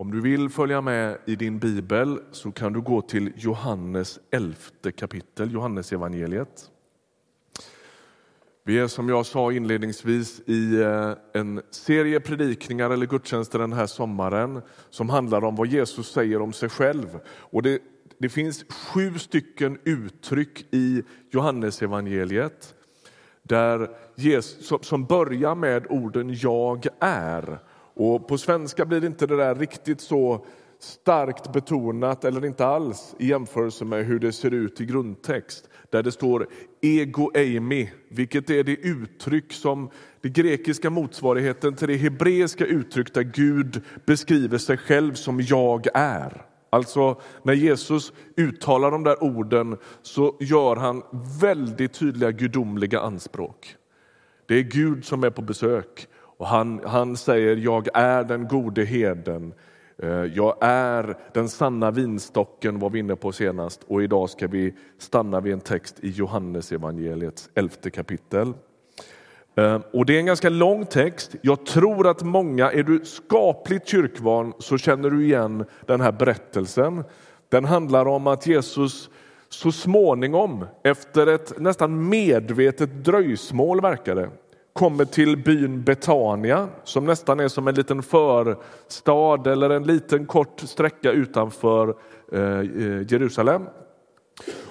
Om du vill följa med i din bibel så kan du gå till Johannes elfte kapitel, Johannes evangeliet. Vi är som jag sa inledningsvis i eh, en serie predikningar eller gudstjänster den här sommaren som handlar om vad Jesus säger om sig själv. Och det, det finns sju stycken uttryck i Johannes evangeliet där Jesus, som börjar med orden jag är. Och på svenska blir inte det där riktigt så starkt betonat, eller inte alls, i jämförelse med hur det ser ut i grundtext, där det står ego eimi, vilket är det uttryck som det grekiska motsvarigheten till det hebreiska uttryck där Gud beskriver sig själv som jag är. Alltså när Jesus uttalar de där orden så gör han väldigt tydliga gudomliga anspråk. Det är Gud som är på besök och han, han säger jag är den gode heden. Eh, jag är den sanna vinstocken var vi inne på senast och idag ska vi stanna vid en text i Johannes evangeliets elfte kapitel. Eh, och det är en ganska lång text. Jag tror att många, är du skapligt kyrkvan så känner du igen den här berättelsen. Den handlar om att Jesus så småningom, efter ett nästan medvetet dröjsmål verkar det, kommer till byn Betania som nästan är som en liten förstad eller en liten kort sträcka utanför eh, eh, Jerusalem.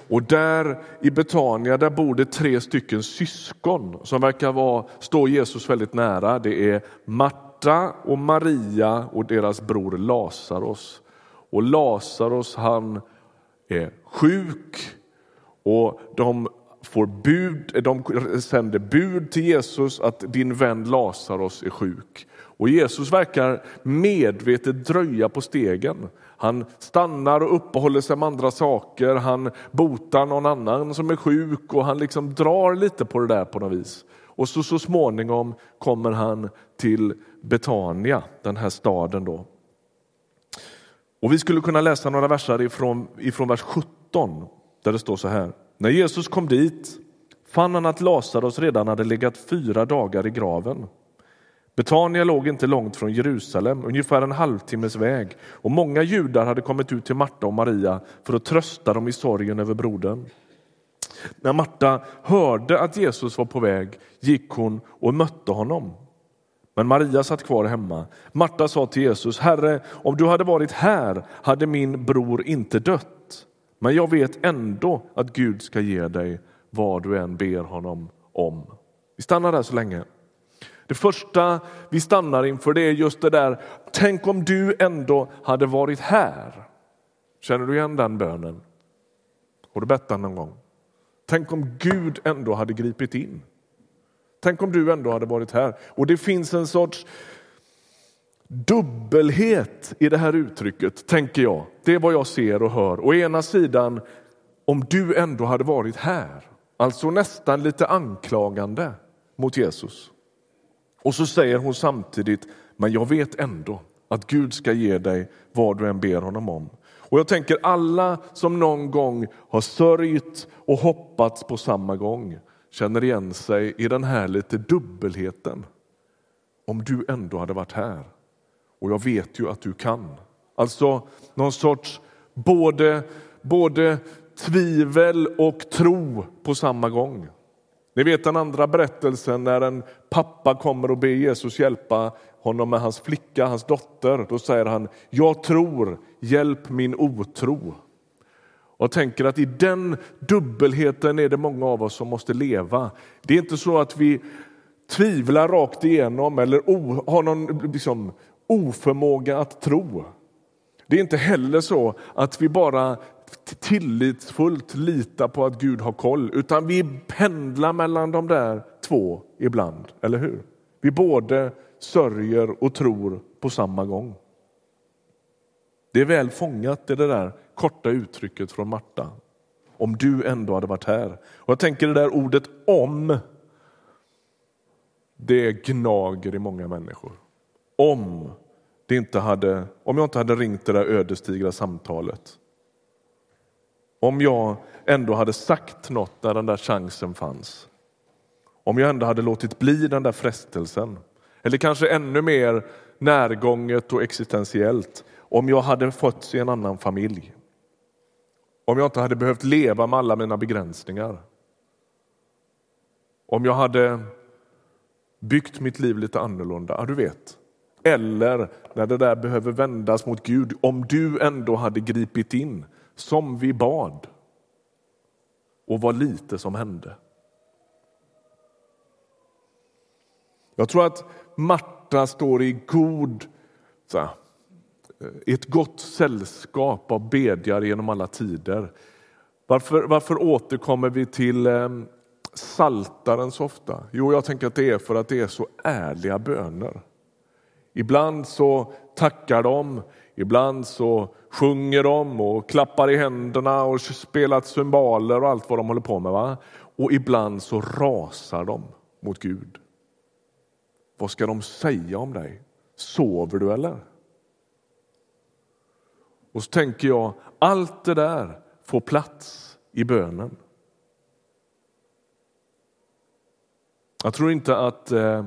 Och där i Betania där bor det tre stycken syskon som verkar vara, stå Jesus väldigt nära. Det är Marta och Maria och deras bror Lazarus. Och Lazarus han är sjuk och de får bud, de sänder bud till Jesus att din vän Lazarus är sjuk. Och Jesus verkar medvetet dröja på stegen. Han stannar och uppehåller sig med andra saker, han botar någon annan som är sjuk och han liksom drar lite på det där på något vis. Och så, så småningom kommer han till Betania, den här staden. då. Och Vi skulle kunna läsa några verser ifrån, ifrån vers 17 där det står så här. När Jesus kom dit fann han att Lazarus redan hade legat fyra dagar i graven. Betania låg inte långt från Jerusalem, ungefär en halvtimmes väg och många judar hade kommit ut till Marta och Maria för att trösta dem i sorgen över brodern. När Marta hörde att Jesus var på väg gick hon och mötte honom. Men Maria satt kvar hemma. Marta sa till Jesus, Herre, om du hade varit här hade min bror inte dött. Men jag vet ändå att Gud ska ge dig vad du än ber honom om. Vi stannar där så länge. Det första vi stannar inför det är just det där, tänk om du ändå hade varit här. Känner du igen den bönen? Har du bett den någon gång? Tänk om Gud ändå hade gripit in. Tänk om du ändå hade varit här. Och det finns en sorts dubbelhet i det här uttrycket, tänker jag. Det är vad jag ser och hör. Å ena sidan, om du ändå hade varit här. Alltså nästan lite anklagande mot Jesus. Och så säger hon samtidigt, men jag vet ändå att Gud ska ge dig vad du än ber honom om. Och jag tänker alla som någon gång har sörjt och hoppats på samma gång känner igen sig i den här lite dubbelheten. Om du ändå hade varit här. Och jag vet ju att du kan. Alltså någon sorts både, både tvivel och tro på samma gång. Ni vet den andra berättelsen när en pappa kommer och ber Jesus hjälpa honom med hans flicka, hans dotter. Då säger han, jag tror, hjälp min otro. Och tänker att i den dubbelheten är det många av oss som måste leva. Det är inte så att vi tvivlar rakt igenom eller har någon liksom, oförmåga att tro. Det är inte heller så att vi bara tillitsfullt litar på att Gud har koll, utan vi pendlar mellan de där två ibland, eller hur? Vi både sörjer och tror på samma gång. Det är väl fångat i det där korta uttrycket från Marta. Om du ändå hade varit här. Och jag tänker det där ordet om, det gnager i många människor. Om, det inte hade, om jag inte hade ringt det där ödesdigra samtalet om jag ändå hade sagt något när den där chansen fanns. Om jag ändå hade låtit bli den där frestelsen. Eller kanske ännu mer närgånget och existentiellt om jag hade fötts i en annan familj. Om jag inte hade behövt leva med alla mina begränsningar. Om jag hade byggt mitt liv lite annorlunda. Ja, du vet. Eller när det där behöver vändas mot Gud, om du ändå hade gripit in som vi bad och vad lite som hände. Jag tror att Marta står i god, så här, eh, ett gott sällskap av bedjare genom alla tider. Varför, varför återkommer vi till eh, saltaren så ofta? Jo, jag tänker att det är för att det är så ärliga böner. Ibland så tackar de, ibland så sjunger de och klappar i händerna och spelar cymbaler och allt vad de håller på med. Va? Och ibland så rasar de mot Gud. Vad ska de säga om dig? Sover du eller? Och så tänker jag, allt det där får plats i bönen. Jag tror inte att eh,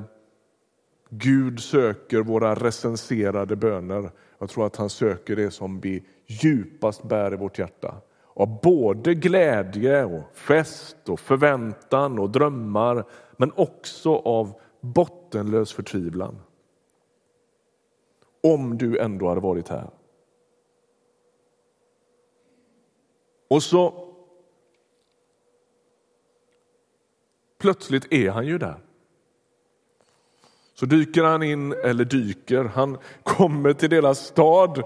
Gud söker våra recenserade böner. Jag tror att han söker det som vi djupast bär i vårt hjärta. Av både glädje, och fest, och förväntan och drömmar men också av bottenlös förtvivlan. Om du ändå hade varit här. Och så plötsligt är han ju där. Så dyker han in, eller dyker, han kommer till deras stad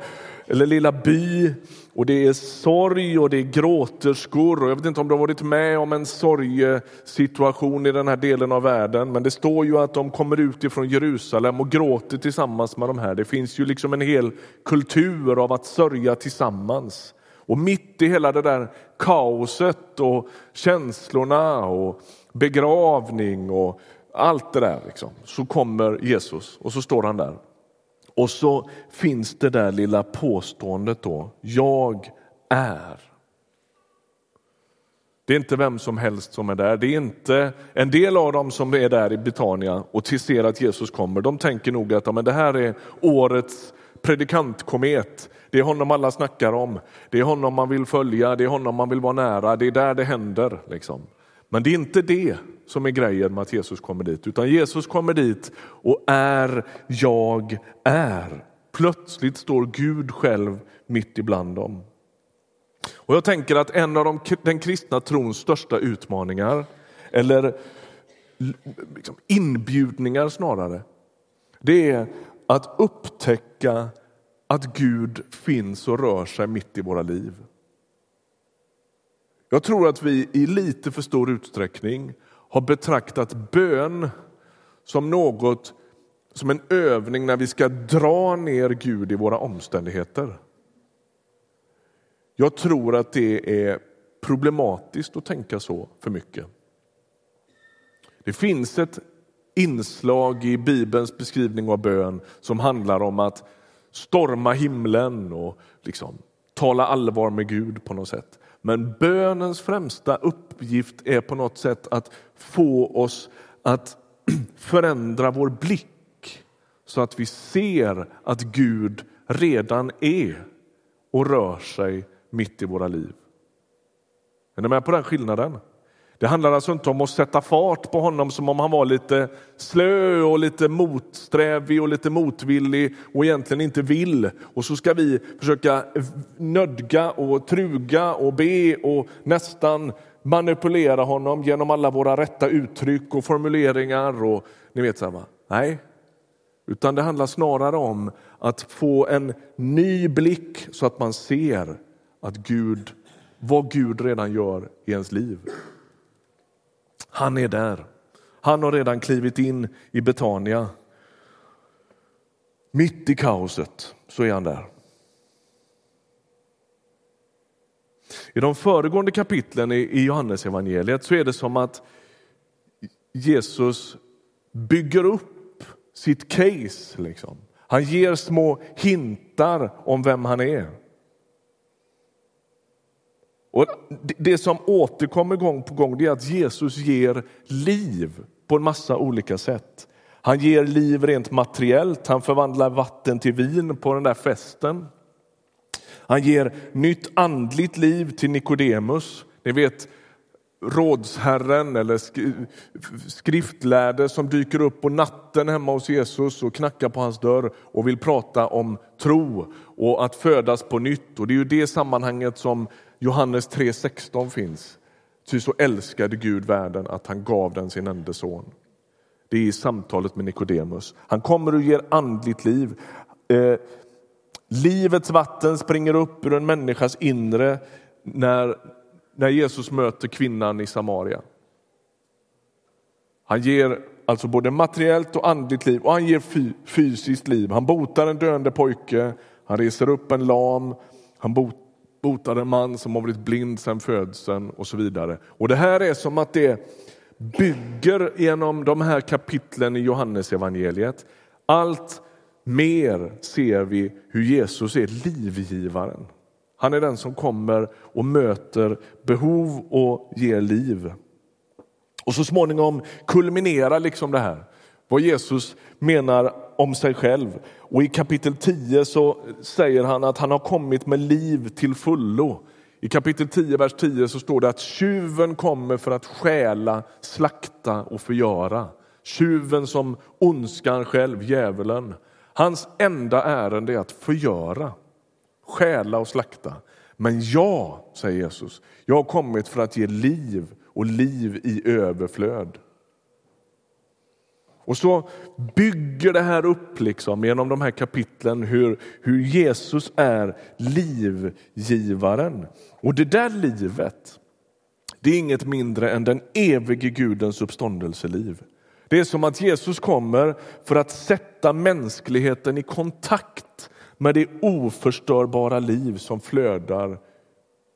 eller lilla by och det är sorg och det är gråterskor. Och jag vet inte om du har varit med om en sorgesituation i den här delen av världen, men det står ju att de kommer ut ifrån Jerusalem och gråter tillsammans med de här. Det finns ju liksom en hel kultur av att sörja tillsammans. Och mitt i hela det där kaoset och känslorna och begravning och allt det där liksom, så kommer Jesus och så står han där. Och så finns det där lilla påståendet då, jag är. Det är inte vem som helst som är där. Det är inte en del av dem som är där i Betania och ser att Jesus kommer. De tänker nog att ja, men det här är årets predikantkomet. Det är honom alla snackar om. Det är honom man vill följa, det är honom man vill vara nära. Det är där det händer. Liksom. Men det är inte det som är grejen med att Jesus kommer dit, utan Jesus kommer dit och är jag är. Plötsligt står Gud själv mitt ibland dem. Och jag tänker att en av de, den kristna trons största utmaningar, eller liksom inbjudningar snarare, det är att upptäcka att Gud finns och rör sig mitt i våra liv. Jag tror att vi i lite för stor utsträckning har betraktat bön som något som en övning när vi ska dra ner Gud i våra omständigheter. Jag tror att det är problematiskt att tänka så för mycket. Det finns ett inslag i Bibelns beskrivning av bön som handlar om att storma himlen och liksom tala allvar med Gud på något sätt. Men bönens främsta uppgift är på något sätt att få oss att förändra vår blick så att vi ser att Gud redan är och rör sig mitt i våra liv. Är ni med på den skillnaden? Det handlar alltså inte om att sätta fart på honom som om han var lite slö och lite motsträvig och lite motvillig och egentligen inte vill. Och så ska vi försöka nödga och truga och be och nästan manipulera honom genom alla våra rätta uttryck och formuleringar. Och, ni vet så här, Nej, utan det handlar snarare om att få en ny blick så att man ser att Gud, vad Gud redan gör i ens liv. Han är där. Han har redan klivit in i Betania. Mitt i kaoset så är han där. I de föregående kapitlen i Johannesevangeliet så är det som att Jesus bygger upp sitt case. Liksom. Han ger små hintar om vem han är. Och det som återkommer gång på gång är att Jesus ger liv på en massa olika sätt. Han ger liv rent materiellt, han förvandlar vatten till vin på den där festen. Han ger nytt andligt liv till Nikodemus. Ni vet rådsherren eller skriftlärde som dyker upp på natten hemma hos Jesus och knackar på hans dörr och vill prata om tro och att födas på nytt. Och Det är ju det sammanhanget som Johannes 3.16 finns. Ty så älskade Gud världen att han gav den sin enda son. Det är i samtalet med Nikodemus. Han kommer och ger andligt liv. Eh, livets vatten springer upp ur en människas inre när, när Jesus möter kvinnan i Samaria. Han ger alltså både materiellt och andligt liv och han ger fysiskt liv. Han botar en döende pojke, han reser upp en lam, han botar en man som har varit blind sedan födseln och så vidare. Och det här är som att det bygger genom de här kapitlen i Johannesevangeliet. Allt mer ser vi hur Jesus är livgivaren. Han är den som kommer och möter behov och ger liv. Och så småningom kulminerar liksom det här, vad Jesus menar om sig själv. Och i kapitel 10 så säger han att han har kommit med liv till fullo. I kapitel 10, vers 10 så står det att tjuven kommer för att stjäla, slakta och förgöra. Tjuven som ondskan själv, djävulen. Hans enda ärende är att förgöra, stjäla och slakta. Men jag, säger Jesus, jag har kommit för att ge liv och liv i överflöd. Och så bygger det här upp liksom genom de här kapitlen hur, hur Jesus är livgivaren. Och det där livet, det är inget mindre än den evige Gudens uppståndelseliv. Det är som att Jesus kommer för att sätta mänskligheten i kontakt med det oförstörbara liv som flödar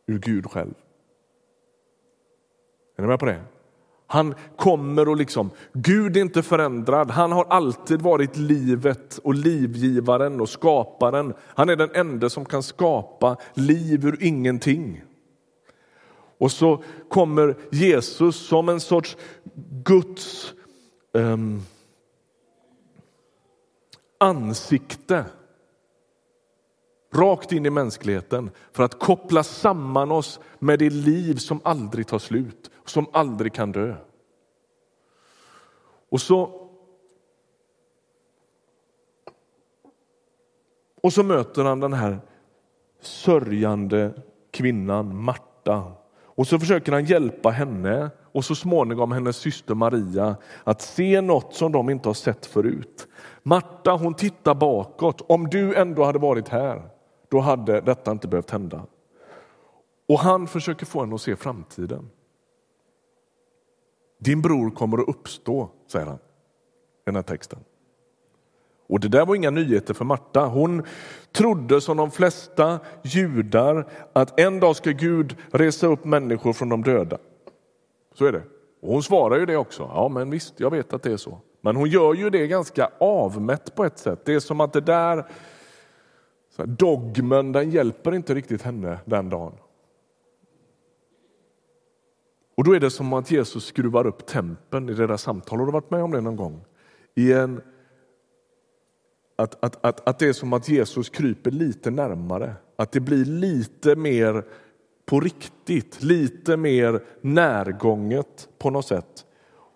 ur Gud själv. Är ni med på det? Han kommer och liksom, Gud är inte förändrad. Han har alltid varit livet och livgivaren och skaparen. Han är den enda som kan skapa liv ur ingenting. Och så kommer Jesus som en sorts Guds um, ansikte rakt in i mänskligheten för att koppla samman oss med det liv som aldrig tar slut, som aldrig kan dö. Och så Och så möter han den här sörjande kvinnan Marta. Och så försöker han hjälpa henne och så småningom hennes syster Maria att se något som de inte har sett förut. Marta hon tittar bakåt. Om du ändå hade varit här, då hade detta inte behövt hända. Och han försöker få henne att se framtiden. Din bror kommer att uppstå, säger han i den här texten. Och det där var inga nyheter för Marta. Hon trodde som de flesta judar att en dag ska Gud resa upp människor från de döda. Så är det. Och hon svarar ju det också. Ja, men visst, jag vet att det är så. Men hon gör ju det ganska avmätt på ett sätt. Det är som att det där dogmen, den hjälper inte riktigt henne den dagen. Och då är det som att Jesus skruvar upp tempen i deras samtal. Har du varit med om det någon gång? I en, att, att, att, att det är som att Jesus kryper lite närmare. Att det blir lite mer på riktigt, lite mer närgånget på något sätt.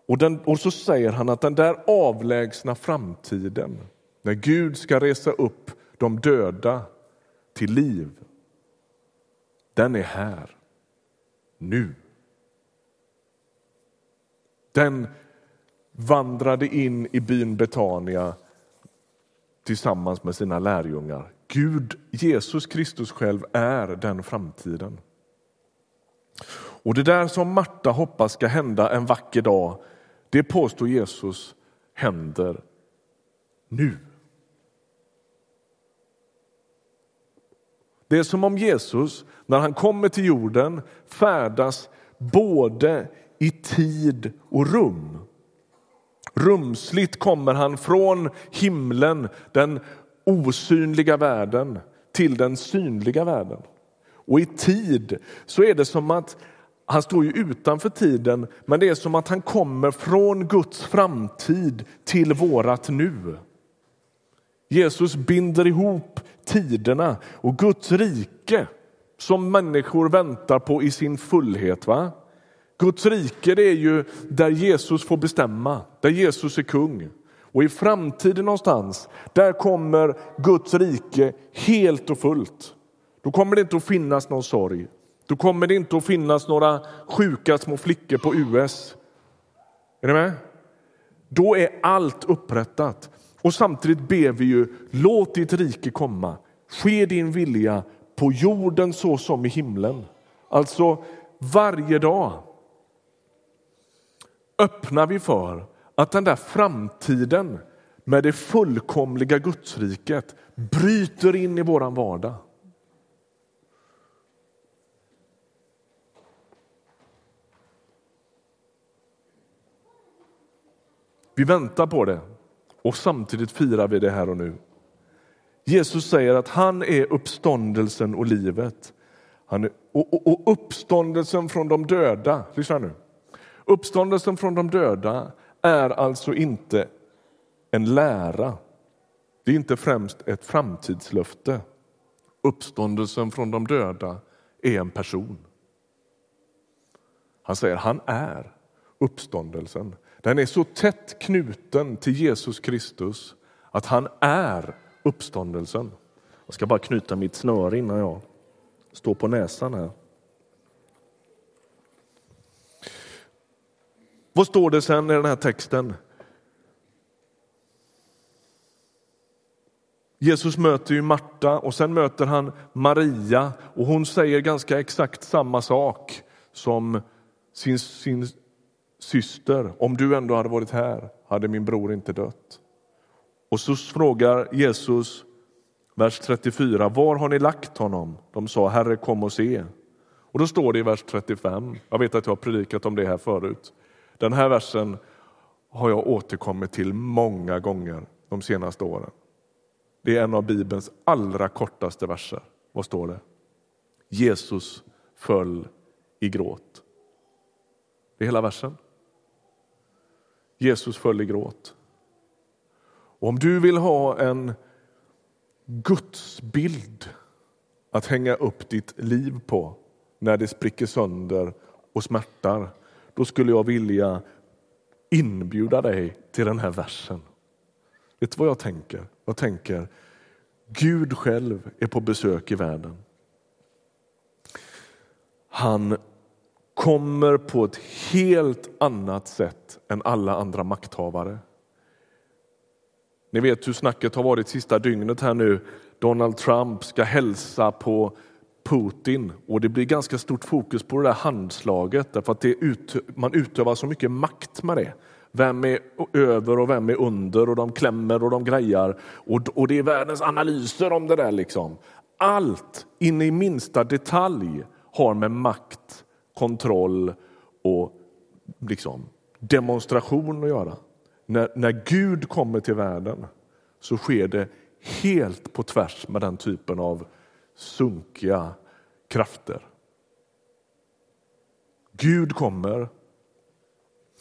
Och, den, och så säger han att den där avlägsna framtiden, när Gud ska resa upp de döda till liv, den är här, nu. Den vandrade in i byn Betania tillsammans med sina lärjungar. Gud, Jesus Kristus själv, är den framtiden. Och det där som Marta hoppas ska hända en vacker dag, det påstår Jesus händer nu. Det är som om Jesus, när han kommer till jorden, färdas både i tid och rum. Rumsligt kommer han från himlen, den osynliga världen, till den synliga världen. Och i tid så är det som att han står ju utanför tiden, men det är som att han kommer från Guds framtid till vårat nu. Jesus binder ihop tiderna och Guds rike som människor väntar på i sin fullhet. Va? Guds rike det är ju där Jesus får bestämma, där Jesus är kung. Och i framtiden någonstans, där kommer Guds rike helt och fullt. Då kommer det inte att finnas någon sorg. Då kommer det inte att finnas några sjuka små flickor på US. Är ni med? Då är allt upprättat. Och samtidigt ber vi ju, låt ditt rike komma. Ske din vilja på jorden så som i himlen. Alltså varje dag öppnar vi för att den där framtiden med det fullkomliga Gudsriket bryter in i våran vardag. Vi väntar på det och samtidigt firar vi det här och nu. Jesus säger att han är uppståndelsen och livet. Han är, och, och, och uppståndelsen från de döda, lyssna nu. Uppståndelsen från de döda är alltså inte en lära. Det är inte främst ett framtidslöfte. Uppståndelsen från de döda är en person. Han säger han är uppståndelsen. Den är så tätt knuten till Jesus Kristus att han är uppståndelsen. Jag ska bara knyta mitt snöre innan jag står på näsan här. Vad står det sen i den här texten? Jesus möter ju Marta och sen möter han Maria och hon säger ganska exakt samma sak som sin, sin syster. Om du ändå hade varit här hade min bror inte dött. Och så frågar Jesus, vers 34, var har ni lagt honom? De sa, Herre kom och se. Och då står det i vers 35, jag vet att jag har predikat om det här förut. Den här versen har jag återkommit till många gånger de senaste åren. Det är en av Bibelns allra kortaste verser. Vad står det? Jesus föll i gråt. Det är hela versen. Jesus föll i gråt. Och om du vill ha en gudsbild att hänga upp ditt liv på när det spricker sönder och smärtar, då skulle jag vilja inbjuda dig till den här versen. Vet du vad jag tänker? Jag tänker Gud själv är på besök i världen. Han kommer på ett helt annat sätt än alla andra makthavare. Ni vet hur snacket har varit sista dygnet här nu. Donald Trump ska hälsa på Putin och det blir ganska stort fokus på det där handslaget därför att det ut, man utövar så mycket makt med det. Vem är över och vem är under och de klämmer och de grejar och, och det är världens analyser om det där. liksom. Allt in i minsta detalj har med makt, kontroll och liksom, demonstration att göra. När, när Gud kommer till världen så sker det helt på tvärs med den typen av sunkiga krafter. Gud kommer.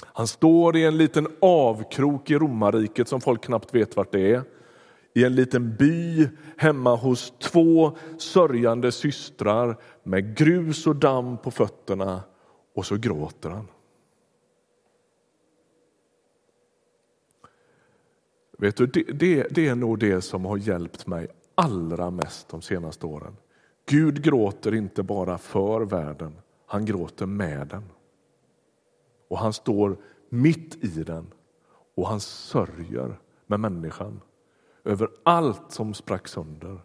Han står i en liten avkrok i romarriket som folk knappt vet vart det är. I en liten by hemma hos två sörjande systrar med grus och damm på fötterna och så gråter han. Vet du, det, det, det är nog det som har hjälpt mig allra mest de senaste åren. Gud gråter inte bara för världen, han gråter med den. Och han står mitt i den och han sörjer med människan över allt som sprack sönder.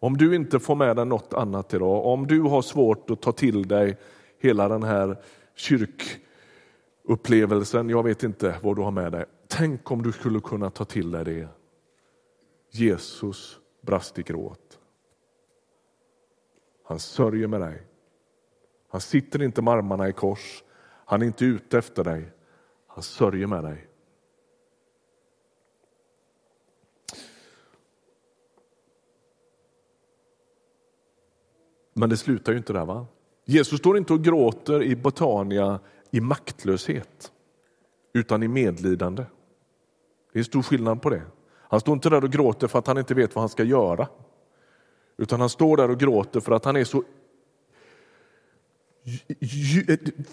Om du inte får med dig något annat idag, om du har svårt att ta till dig hela den här kyrkupplevelsen, jag vet inte vad du har med dig. Tänk om du skulle kunna ta till dig det. Jesus brast i gråt. Han sörjer med dig. Han sitter inte med armarna i kors. Han är inte ute efter dig. Han sörjer med dig. Men det slutar ju inte där. va? Jesus står inte och gråter i Betania i maktlöshet, utan i medlidande. Det är stor skillnad på det. Han står inte där och gråter för att han inte vet vad han ska göra. Utan han står där och gråter för att han är så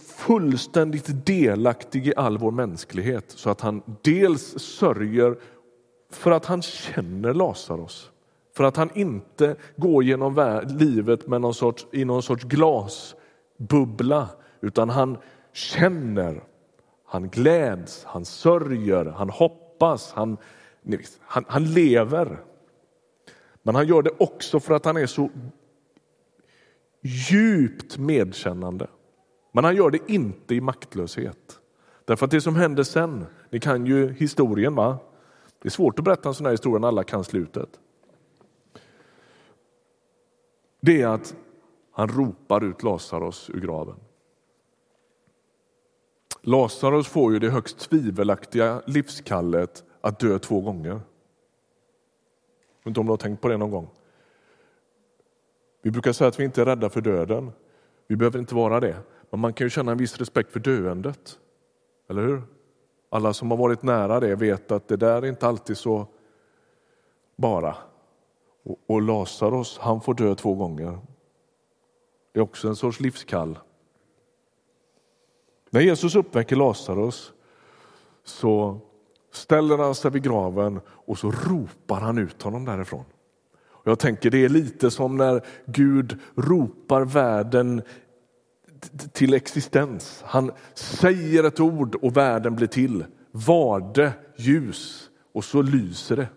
fullständigt delaktig i all vår mänsklighet så att han dels sörjer för att han känner Lazarus. För att han inte går genom livet med någon sorts, i någon sorts glasbubbla utan han känner, han gläds, han sörjer, han hoppas, han, han, han lever. Men han gör det också för att han är så djupt medkännande. Men han gör det inte i maktlöshet. Därför att det som händer sen, ni kan ju historien va? Det är svårt att berätta en sån här historia när alla kan slutet. Det är att han ropar ut Lazarus ur graven. Lazarus får ju det högst tvivelaktiga livskallet att dö två gånger. Jag vet inte om du har tänkt på det någon gång. Vi brukar säga att vi inte är rädda för döden. Vi behöver inte vara det. Men man kan ju känna en viss respekt för döendet. Eller hur? Alla som har varit nära det vet att det där är inte alltid så bara. Och, och Lazarus, han får dö två gånger. Det är också en sorts livskall. När Jesus uppväcker Lazarus så ställer han sig vid graven och så ropar han ut honom därifrån. Jag tänker det är lite som när Gud ropar världen till existens. Han säger ett ord och världen blir till. Var det ljus och så lyser det.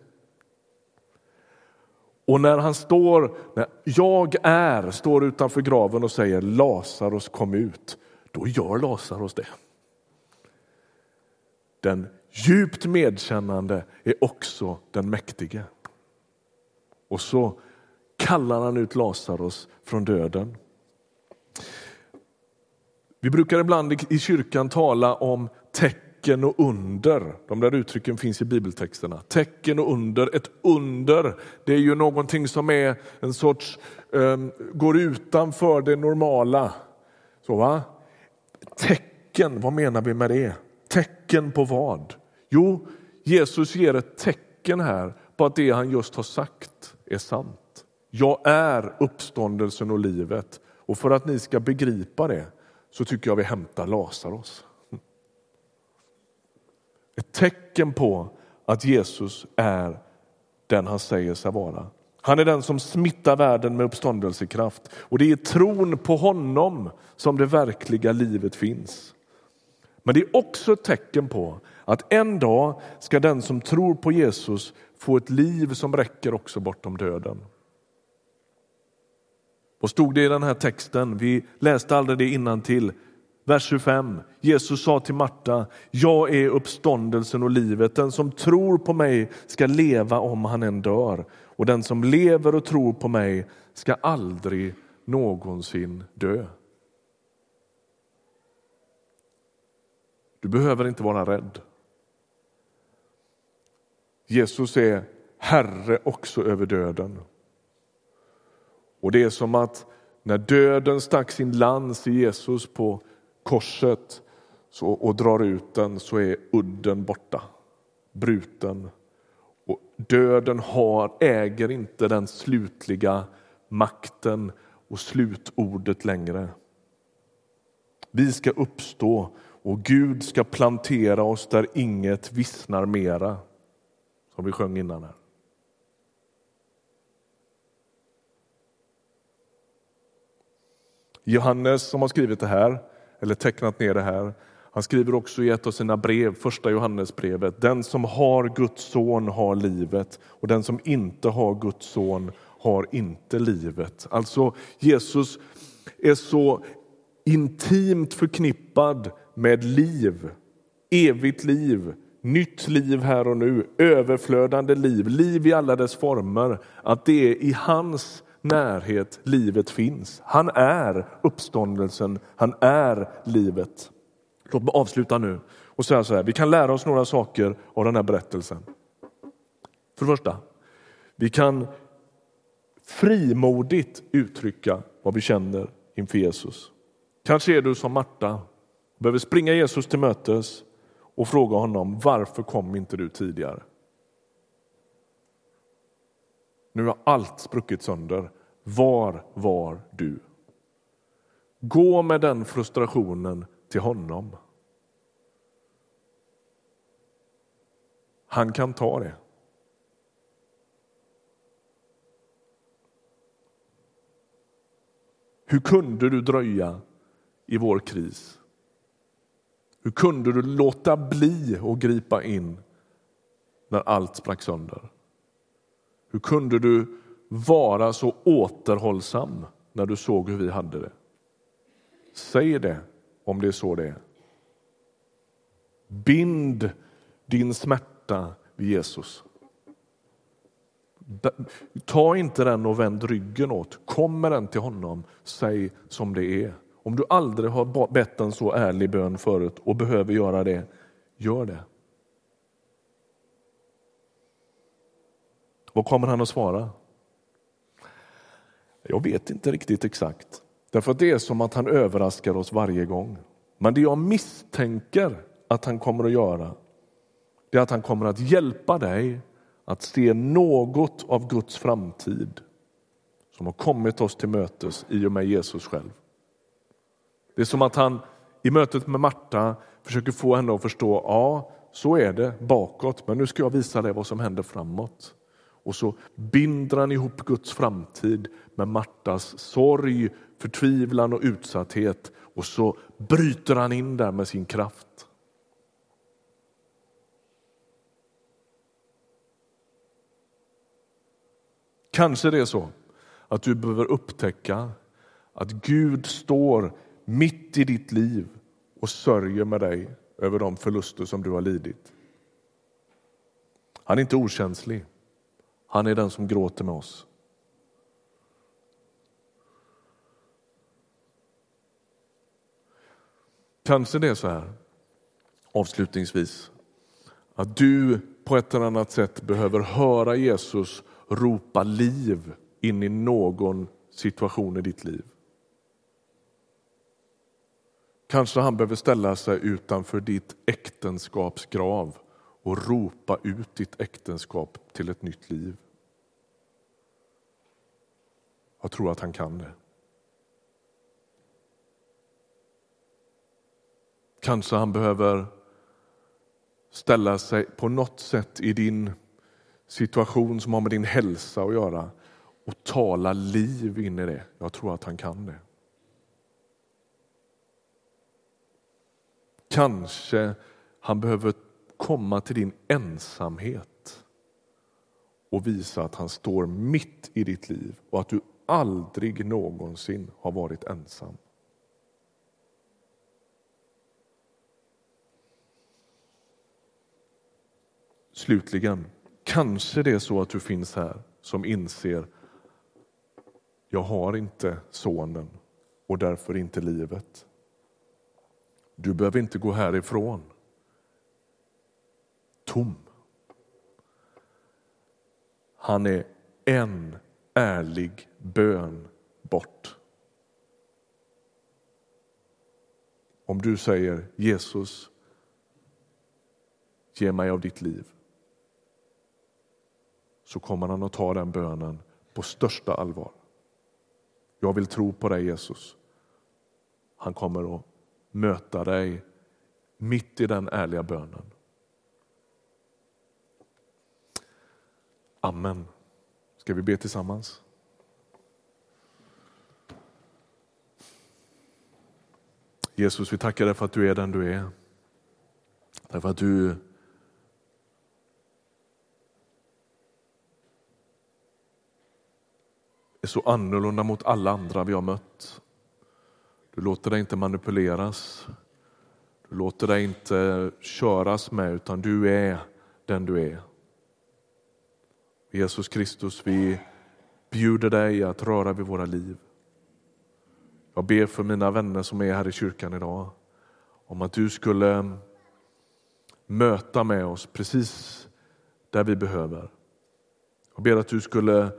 Och när han står, när jag är, står utanför graven och säger Lazarus kom ut, då gör Lazarus det. Den djupt medkännande är också den mäktige. Och så kallar han ut Lazarus från döden. Vi brukar ibland i kyrkan tala om tecken Tecken och under. De där uttrycken finns i bibeltexterna. Tecken och under. Ett under det är ju någonting som är en sorts, um, går utanför det normala. Så va? Tecken, vad menar vi med det? Tecken på vad? Jo, Jesus ger ett tecken här på att det han just har sagt är sant. Jag är uppståndelsen och livet. Och för att ni ska begripa det så tycker jag vi hämtar Lazarus. Ett tecken på att Jesus är den han säger sig vara. Han är den som smittar världen med uppståndelsekraft och det är tron på honom som det verkliga livet finns. Men det är också ett tecken på att en dag ska den som tror på Jesus få ett liv som räcker också bortom döden. Vad stod det i den här texten? Vi läste aldrig det innan till. Vers 25. Jesus sa till Marta, jag är uppståndelsen och livet. Den som tror på mig ska leva om han än dör. Och den som lever och tror på mig ska aldrig någonsin dö. Du behöver inte vara rädd. Jesus är Herre också över döden. Och det är som att när döden stack sin lans i Jesus på korset så, och drar ut den så är udden borta, bruten. Och döden har, äger inte den slutliga makten och slutordet längre. Vi ska uppstå och Gud ska plantera oss där inget vissnar mera, som vi sjöng innan. här. Johannes som har skrivit det här, eller tecknat ner det här, han skriver också i ett av sina brev, första Johannesbrevet, den som har Guds son har livet och den som inte har Guds son har inte livet. Alltså Jesus är så intimt förknippad med liv, evigt liv, nytt liv här och nu, överflödande liv, liv i alla dess former, att det är i hans närhet livet finns. Han är uppståndelsen, han är livet. Låt mig avsluta nu och säga så här, vi kan lära oss några saker av den här berättelsen. För det första, vi kan frimodigt uttrycka vad vi känner inför Jesus. Kanske är du som Marta, behöver springa Jesus till mötes och fråga honom varför kom inte du tidigare? Nu har allt spruckit sönder. Var var du? Gå med den frustrationen till honom. Han kan ta det. Hur kunde du dröja i vår kris? Hur kunde du låta bli att gripa in när allt sprack sönder? Hur kunde du vara så återhållsam när du såg hur vi hade det? Säg det om det är så det är. Bind din smärta vid Jesus. Ta inte den och vänd ryggen åt. Kom med den till honom. Säg som det är. Om du aldrig har bett en så ärlig bön förut och behöver göra det, gör det. Vad kommer han att svara? Jag vet inte riktigt exakt. Därför att det är som att han överraskar oss varje gång. Men det jag misstänker att han kommer att göra, det är att han kommer att hjälpa dig att se något av Guds framtid som har kommit oss till mötes i och med Jesus själv. Det är som att han i mötet med Marta försöker få henne att förstå, ja, så är det bakåt, men nu ska jag visa dig vad som händer framåt. Och så binder han ihop Guds framtid med Martas sorg, förtvivlan och utsatthet och så bryter han in där med sin kraft. Kanske det är så att du behöver upptäcka att Gud står mitt i ditt liv och sörjer med dig över de förluster som du har lidit. Han är inte okänslig. Han är den som gråter med oss. Kanske det är så här, avslutningsvis, att du på ett eller annat sätt behöver höra Jesus ropa liv in i någon situation i ditt liv. Kanske han behöver ställa sig utanför ditt äktenskaps grav och ropa ut ditt äktenskap till ett nytt liv. Jag tror att han kan det. Kanske han behöver ställa sig på något sätt i din situation som har med din hälsa att göra och tala liv in i det. Jag tror att han kan det. Kanske han behöver komma till din ensamhet och visa att han står mitt i ditt liv och att du aldrig någonsin har varit ensam. Slutligen, kanske det är så att du finns här som inser jag har inte sonen och därför inte livet. Du behöver inte gå härifrån tom. Han är en ärlig bön bort. Om du säger Jesus, ge mig av ditt liv så kommer han att ta den bönen på största allvar. Jag vill tro på dig Jesus. Han kommer att möta dig mitt i den ärliga bönen. Amen. Ska vi be tillsammans? Jesus, vi tackar dig för att du är den du är. Därför att du är så annorlunda mot alla andra vi har mött. Du låter dig inte manipuleras. Du låter dig inte köras med, utan du är den du är. Jesus Kristus, vi bjuder dig att röra vid våra liv. Jag ber för mina vänner som är här i kyrkan idag om att du skulle möta med oss precis där vi behöver. Jag ber att du skulle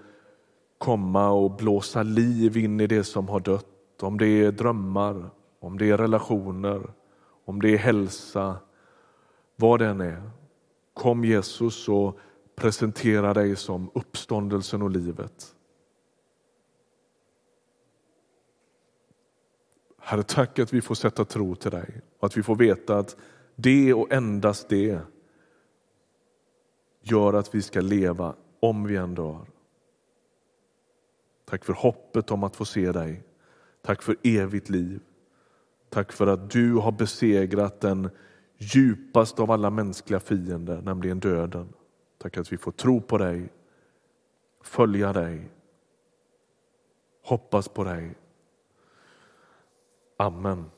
komma och blåsa liv in i det som har dött om det är drömmar, om det är relationer, om det är hälsa, vad det än är. Kom Jesus och presentera dig som uppståndelsen och livet. Herre, tack att vi får sätta tro till dig och att vi får veta att det och endast det gör att vi ska leva om vi än dör. Tack för hoppet om att få se dig. Tack för evigt liv. Tack för att du har besegrat den djupaste av alla mänskliga fiender, nämligen döden. Tack att vi får tro på dig, följa dig, hoppas på dig. Amen.